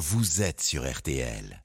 vous êtes sur RTL.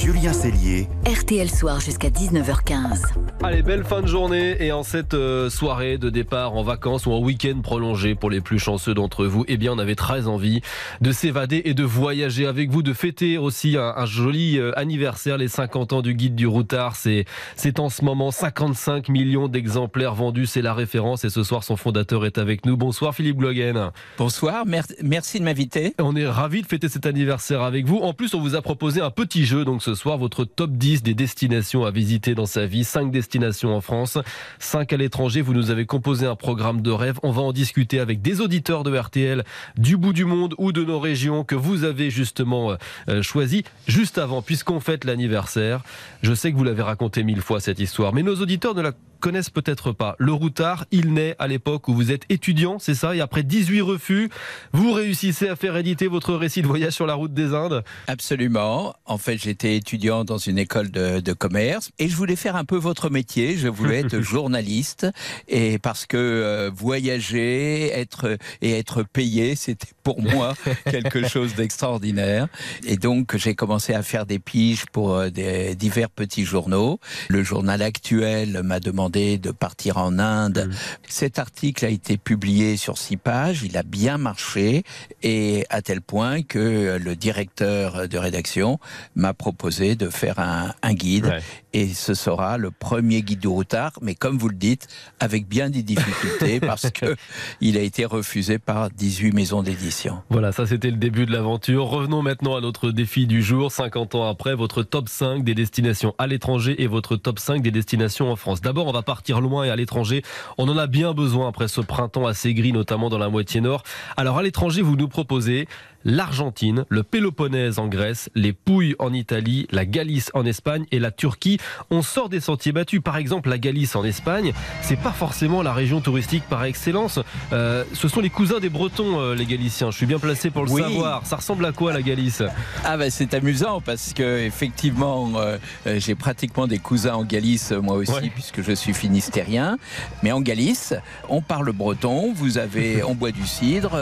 Julien Cellier. RTL Soir jusqu'à 19h15. Allez, belle fin de journée et en cette euh, soirée de départ en vacances ou en week-end prolongé pour les plus chanceux d'entre vous, eh bien on avait très envie de s'évader et de voyager avec vous, de fêter aussi un, joli euh, anniversaire, les 50 ans du guide du routard. C'est, c'est en ce moment 55 millions d'exemplaires vendus, c'est la référence et ce soir son fondateur est avec nous. Bonsoir Philippe Gloguen. Bonsoir, merci de m'inviter. On est ravis de fêter cet anniversaire avec vous. En plus, on vous a proposé un petit jeu donc ce soir, votre top 10 des destinations à visiter dans sa vie. 5 destinations en France, 5 à l'étranger. Vous nous avez composé un programme de rêve. On va en discuter avec des auditeurs de RTL du bout du monde ou de nos régions que vous avez justement euh, choisi. Juste avant, puisqu'on fête l'anniversaire, je sais que vous l'avez raconté mille fois cette histoire, mais nos auditeurs ne la connaissent peut-être pas. Le routard, il naît à l'époque où vous êtes étudiant, c'est ça Et après 18 refus, vous réussissez à faire éditer votre récit de voyage sur la route des Indes Absolument. En fait, j'étais étudiant dans une école de, commerce et je voulais faire un peu votre métier. Je voulais être journaliste et parce que euh, voyager, être et être payé, c'était pour moi quelque chose d'extraordinaire. Et donc, j'ai commencé à faire des piges pour euh, des divers petits journaux. Le journal actuel m'a demandé de partir en Inde. Mm. Cet article a été publié sur six pages, il a bien marché, et à tel point que le directeur de rédaction m'a proposé de faire un, guide. Et ce sera le premier guide du routard, mais comme vous le dites, avec bien des difficultés, parce que il a été refusé par 18 maisons d'édition. Voilà, ça c'était le début de l'aventure. Revenons maintenant à notre défi du jour, 50 ans après, votre top 5 des destinations à l'étranger et votre top 5 des destinations en France. D'abord, on va partir loin et à l'étranger. On en a bien besoin après ce printemps assez gris, notamment dans la moitié nord. Alors à l'étranger, vous nous proposez l'Argentine, le Péloponnèse en Grèce, les Pouilles en Italie, la Galice en Espagne et la Turquie. On sort des sentiers battus. Par exemple, la Galice en Espagne, c'est pas forcément la région touristique par excellence. Euh, ce sont les cousins des Bretons, euh, les Galiciens. Je suis bien placé pour le savoir. Ça ressemble à quoi la Galice? Ah ben c'est amusant parce que effectivement, euh, j'ai pratiquement des cousins en Galice moi aussi puisque je suis finistérien. Mais en Galice, on parle breton. Vous avez, on boit du cidre,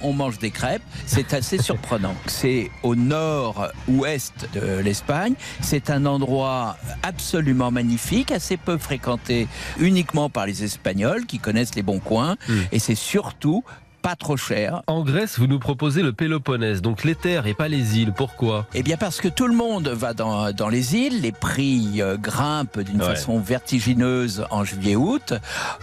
on mange des crêpes. C'est c'est surprenant. C'est au nord-ouest de l'Espagne. C'est un endroit absolument magnifique, assez peu fréquenté uniquement par les Espagnols qui connaissent les bons coins. Hmm. Et c'est surtout pas trop cher. En Grèce, vous nous proposez le Péloponnèse, donc les terres et pas les îles. Pourquoi? Eh bien parce que tout le monde va dans, dans les îles, les prix euh, grimpent d'une façon vertigineuse en juillet-août.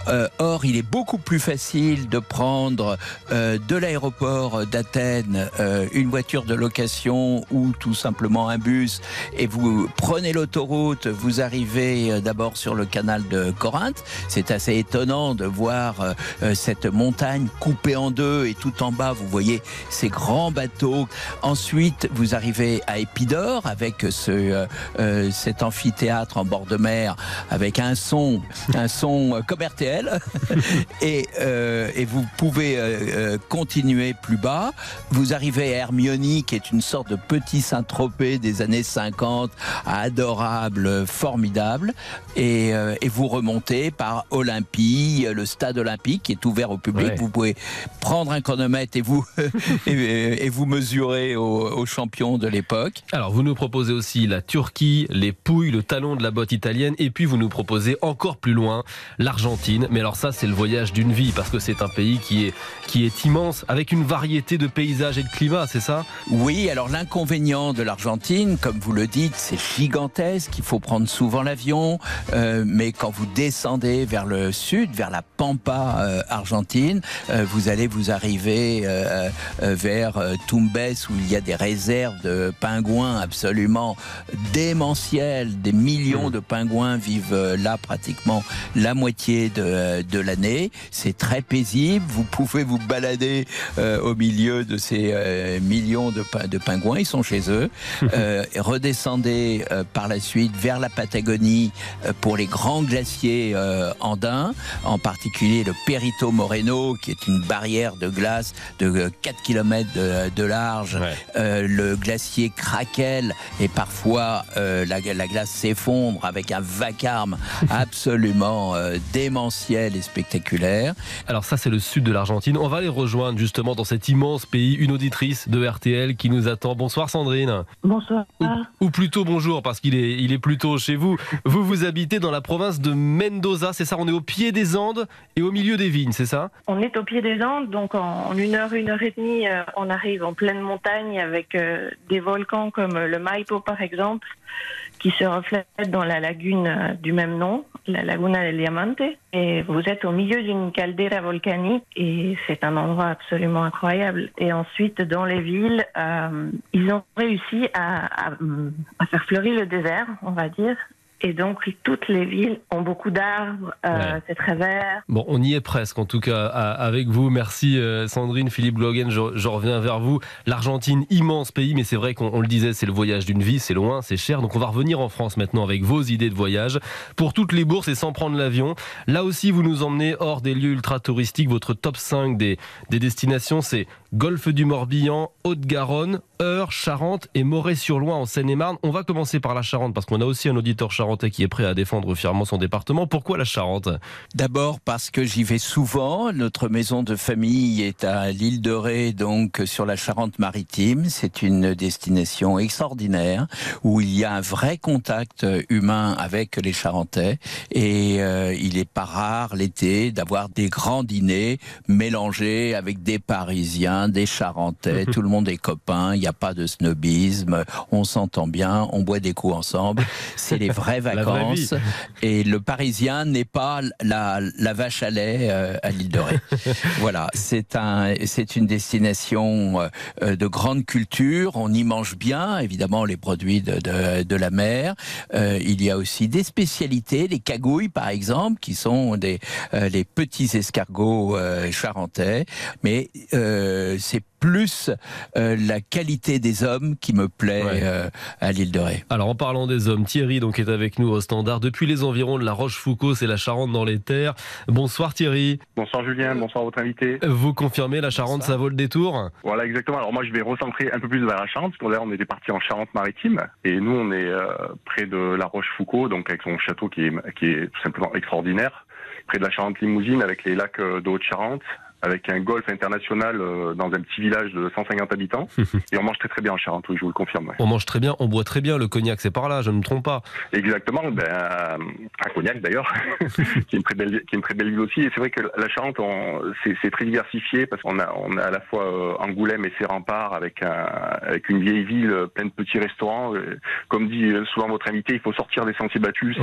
Euh, or, il est beaucoup plus facile de prendre euh, de l'aéroport d'Athènes une voiture de location ou tout simplement un bus et vous prenez l'autoroute, vous arrivez d'abord sur le canal de Corinthe. C'est assez étonnant de voir cette montagne coupée en deux et tout en bas, vous voyez ces grands bateaux. Ensuite, vous arrivez à Épidore avec ce, euh, euh, cet amphithéâtre en bord de mer avec un son, un son comme RTL. et, euh, et vous pouvez continuer plus bas. Vous arrivez à Hermione, qui est une sorte de petit Saint-Tropez des années 50, adorable, formidable. Et, et vous remontez par Olympie, le stade olympique qui est ouvert au public. Vous pouvez prendre un chronomètre et vous, et, vous mesurer aux, champions de l'époque. Alors, vous nous proposez aussi la Turquie, les Pouilles, le talon de la botte italienne, et puis vous nous proposez encore plus loin l'Argentine. Mais alors ça, c'est le voyage d'une vie, parce que c'est un pays qui est, qui est immense, avec une variété de paysages et de climats, c'est ça? Oui, alors l'inconvénient de l'Argentine, comme vous le dites, c'est gigantesque, il faut prendre souvent l'avion, euh, mais quand vous descendez vers le sud, vers la Pampa euh, argentine, euh, vous allez vous arrivez euh, euh, vers euh, Tumbes où il y a des réserves de pingouins absolument démentielles. Des millions hmm. de pingouins vivent là pratiquement la moitié de, de l'année. C'est très paisible. Vous pouvez vous balader au milieu de ces millions de, de, pingouins. Ils sont chez eux. redescendez par la suite vers la Patagonie pour les grands glaciers andins, en particulier le Perito Moreno, qui est une barrière barrière de glace de 4 km de, large. le glacier craquelle et parfois la, la, glace s'effondre avec un vacarme absolument démentiel et spectaculaire. Alors ça, c'est le sud de l'Argentine. On va les rejoindre justement dans cet immense pays, une auditrice de RTL qui nous attend. Bonsoir Sandrine. Bonsoir. Ou, plutôt bonjour parce qu'il est, il est plutôt chez vous. Vous, vous habitez dans la province de Mendoza, c'est ça? On est au pied des Andes et au milieu des vignes, c'est ça? On est au pied des Andes, donc en, une heure, une heure et demie, euh, on arrive en pleine montagne avec euh, des volcans comme le Maipo par exemple qui se reflète dans la lagune euh, du même nom, la Laguna del Diamante. Et vous êtes au milieu d'une caldeira volcanique et c'est un endroit absolument incroyable. Et ensuite, dans les villes, euh, ils ont réussi à, à, faire fleurir le désert, on va dire, et donc, toutes les villes ont beaucoup d'arbres, euh, c'est très vert. Bon, on y est presque, en tout cas, avec vous. Merci euh, Sandrine, Philippe Glogen, je, je, reviens vers vous. L'Argentine, immense pays, mais c'est vrai qu'on le disait, c'est le voyage d'une vie, c'est loin, c'est cher. Donc on va revenir en France maintenant avec vos idées de voyage. Pour toutes les bourses et sans prendre l'avion. Là aussi, vous nous emmenez hors des lieux ultra touristiques. Votre top 5 des, des destinations, c'est Golfe du Morbihan, Haute-Garonne, Eure, Charente et Moret-sur-Loing en Seine-et-Marne. On va commencer par la Charente parce qu'on a aussi un auditeur charentais qui est prêt à défendre fièrement son département. Pourquoi la Charente? D'abord parce que j'y vais souvent. Notre maison de famille est à l'île de Ré, donc sur la Charente-Maritime. C'est une destination extraordinaire où il y a un vrai contact humain avec les Charentais et euh, il est pas rare l'été d'avoir des grands dîners mélangés avec des Parisiens des Charentais, tout le monde est copain, il n'y a pas de snobisme, on s'entend bien, on boit des coups ensemble. C'est les vraies vacances. et le Parisien n'est pas la, vache à lait euh, à l'île de Ré. voilà, c'est un, c'est une destination euh, de grande culture. On y mange bien, évidemment, les produits de, la mer. Euh, il y a aussi des spécialités, les cagouilles par exemple, qui sont des les petits escargots charentais. Mais c'est plus euh, la qualité des hommes qui me plaît euh, à l'île de Ré. Alors en parlant des hommes, Thierry donc est avec nous au standard depuis les environs de la Rochefoucauld, c'est la Charente dans les terres. Bonsoir Thierry. Bonsoir Julien, bonsoir votre invité. Vous confirmez la Charente, ça vaut le détour? Voilà exactement. Alors moi je vais recentrer un peu plus vers la Charente, parce qu'on on était parti en Charente-Maritime et nous on est euh, près de la Rochefoucauld, donc avec son château qui est, qui est tout simplement extraordinaire, près de la Charente-Limousine avec les lacs de Haute-Charente avec un golf international euh, dans un petit village de 150 habitants. et on mange très très bien en Charente, oui, je vous le confirme. On mange très bien, on boit très bien. Le cognac, c'est par là, je ne me trompe pas. Exactement, ben, euh, un cognac d'ailleurs, qui, est une très belle, qui est une très belle ville aussi. Et c'est vrai que la Charente, c'est très diversifié parce qu'on a, on a à la fois euh, Angoulême et ses remparts avec, un, avec une vieille ville pleine de petits restaurants. Comme dit souvent votre invité, il faut sortir des sentiers battus,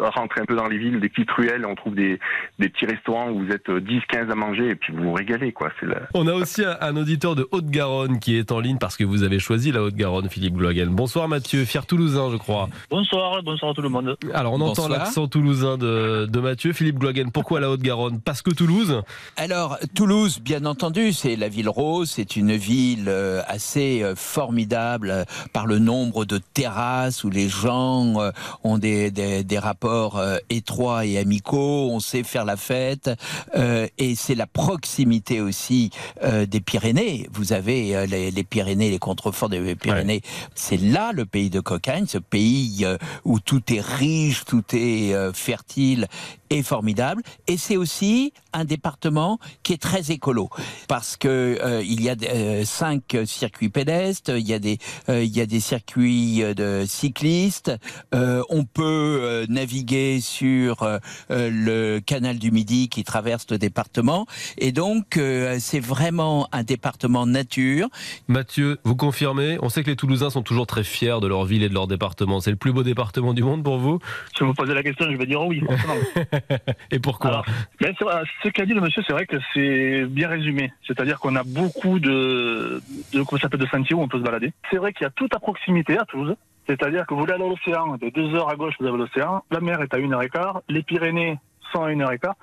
rentrer un peu dans les villes, des petites ruelles, on trouve des, des petits restaurants où vous êtes 10-15 à manger et puis vous vous régalez. Quoi. On a aussi un, auditeur de Haute-Garonne qui est en ligne parce que vous avez choisi la Haute-Garonne, Philippe Gloagen. Bonsoir Mathieu, fier toulousain, je crois. Bonsoir, bonsoir à tout le monde. Alors on entend l'accent toulousain de, Mathieu. Philippe Gloagen, pourquoi la Haute-Garonne? Parce que Toulouse? Alors Toulouse, bien entendu, c'est la ville rose, c'est une ville euh, assez euh, formidable euh, par le nombre de terrasses où les gens ont des, des rapports étroits et amicaux, on sait faire la fête, et c'est la proximité aussi des Pyrénées. Vous avez les, Pyrénées, les contreforts des Pyrénées. C'est là le pays de Cocagne, ce pays où tout est riche, tout est fertile et formidable. Et c'est aussi un département qui est très écolo parce que euh, il y a euh, cinq circuits pédestres, il y a des euh, il y a des circuits de cyclistes. on peut naviguer sur le canal du Midi qui traverse le département et donc c'est vraiment un département nature. Mathieu, vous confirmez? On sait que les Toulousains sont toujours très fiers de leur ville et de leur département. C'est le plus beau département du monde pour vous? Si vous me posez la question, je vais dire oui. et pourquoi ben, Ce qu'a dit le monsieur, c'est vrai que c'est bien résumé. C'est-à-dire qu'on a beaucoup de, de, comment de sentiers où on peut se balader. C'est vrai qu'il y a tout à proximité à Toulouse. C'est-à-dire que vous voulez aller à l'océan, de deux heures à gauche, vous avez l'océan. La mer est à une heure et quart. Les Pyrénées, 101 heure et quart.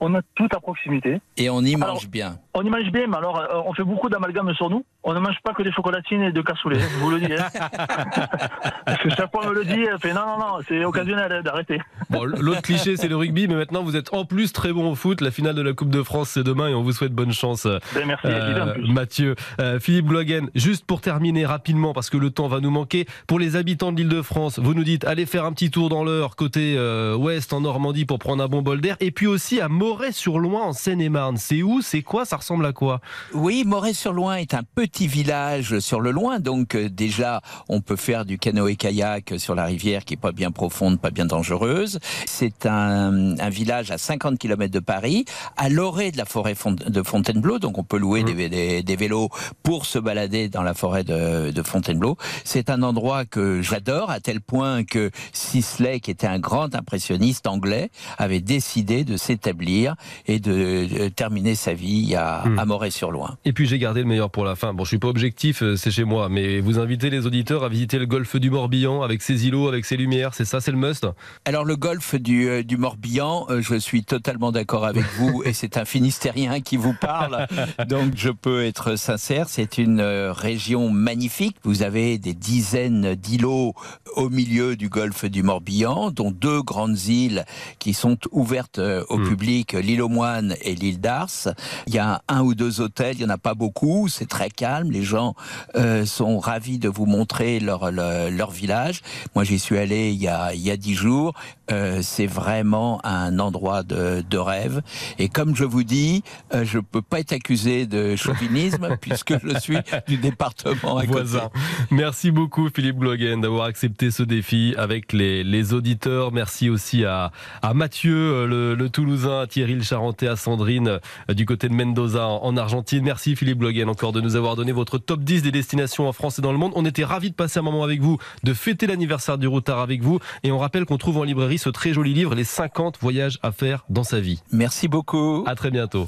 On a tout à proximité. Et on y mange bien. On y mange bien, mais alors euh, on fait beaucoup d'amalgame sur nous. On ne mange pas que des chocolatines et de cassoulet, je vous le dis. Hein. Parce que chaque fois on me le dit, elle fait non, non, non, c'est occasionnel hein, d'arrêter. Bon, l'autre cliché, c'est le rugby, mais maintenant vous êtes en plus très bon au foot. La finale de la Coupe de France, c'est demain et on vous souhaite bonne chance. Ben, merci, euh, Mathieu. Euh, Philippe Blogen, juste pour terminer rapidement, parce que le temps va nous manquer, pour les habitants de l'île de France, vous nous dites allez faire un petit tour dans l'heure côté euh, ouest en Normandie pour prendre un bon bol d'air, et puis aussi à Moret-sur-Loing en Seine-et-Marne. C'est où? C'est quoi? Ça ressemble à quoi? Oui, Moret-sur-Loing est un petit village sur le loin, donc euh, déjà on peut faire du canoë-kayak sur la rivière qui est pas bien profonde, pas bien dangereuse. C'est un, un, village à 50 km de Paris, à l'orée de la forêt de Fontainebleau, donc on peut louer mmh. des, des, vélos pour se balader dans la forêt de, de Fontainebleau. C'est un endroit que j'adore à tel point que Sisley, qui était un grand impressionniste anglais, avait décidé de s'établir et de, terminer sa vie à, mmh. à Moret-sur-Loing. Et puis j'ai gardé le meilleur pour la fin. Bon, je suis pas objectif, euh, c'est chez moi, mais vous invitez les auditeurs à visiter le golfe du Morbihan avec ses îlots, avec ses lumières, c'est ça, c'est le must? Alors le golfe du, euh, du Morbihan, euh, je suis totalement d'accord avec vous et c'est un Finistérien qui vous parle, donc je peux être sincère, c'est une région magnifique. Vous avez des dizaines d'îlots au milieu du golfe du Morbihan, dont deux grandes îles qui sont ouvertes au hmm. public, l'île aux Moines et l'île d'Ars. Il y a un ou deux hôtels, il n'y en a pas beaucoup, c'est très calme, les gens euh, sont ravis de vous montrer leur, leur, village. Moi, j'y suis allé il y a, il y a dix jours. Euh, c'est vraiment un endroit de, de, rêve. Et comme je vous dis, euh, je peux pas être accusé de chauvinisme puisque je suis du département à voisin. Merci beaucoup, Philippe Glogen, d'avoir accepté ce défi avec les, les auditeurs. Merci aussi à, à Mathieu, le, le Toulousain, à Thierry le Charentais, à Sandrine du côté de Mendoza en Argentine. Merci, Philippe Glogen, encore de nous avoir donné votre top 10 des destinations en France et dans le monde. On était ravis de passer un moment avec vous, de fêter l'anniversaire du routard avec vous. Et on rappelle qu'on trouve en librairie ce très joli livre, Les 50 voyages à faire dans sa vie. Merci beaucoup. À très bientôt.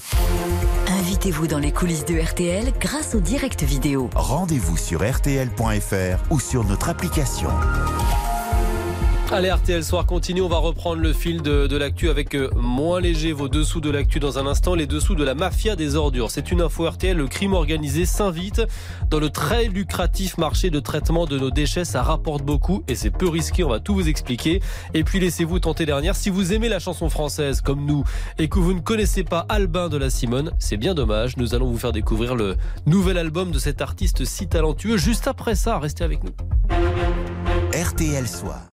Invitez-vous dans les coulisses de RTL grâce au direct vidéo. Rendez-vous sur RTL.fr ou sur notre application. Allez, RTL Soir continue. On va reprendre le fil de, l'actu avec euh, moins léger vos dessous de l'actu dans un instant. Les dessous de la mafia des ordures. C'est une info RTL. Le crime organisé s'invite dans le très lucratif marché de traitement de nos déchets. Ça rapporte beaucoup et c'est peu risqué. On va tout vous expliquer. Et puis laissez-vous tenter dernière. Si vous aimez la chanson française comme nous et que vous ne connaissez pas Albin de la Simone, c'est bien dommage. Nous allons vous faire découvrir le nouvel album de cet artiste si talentueux. Juste après ça, restez avec nous. RTL Soir.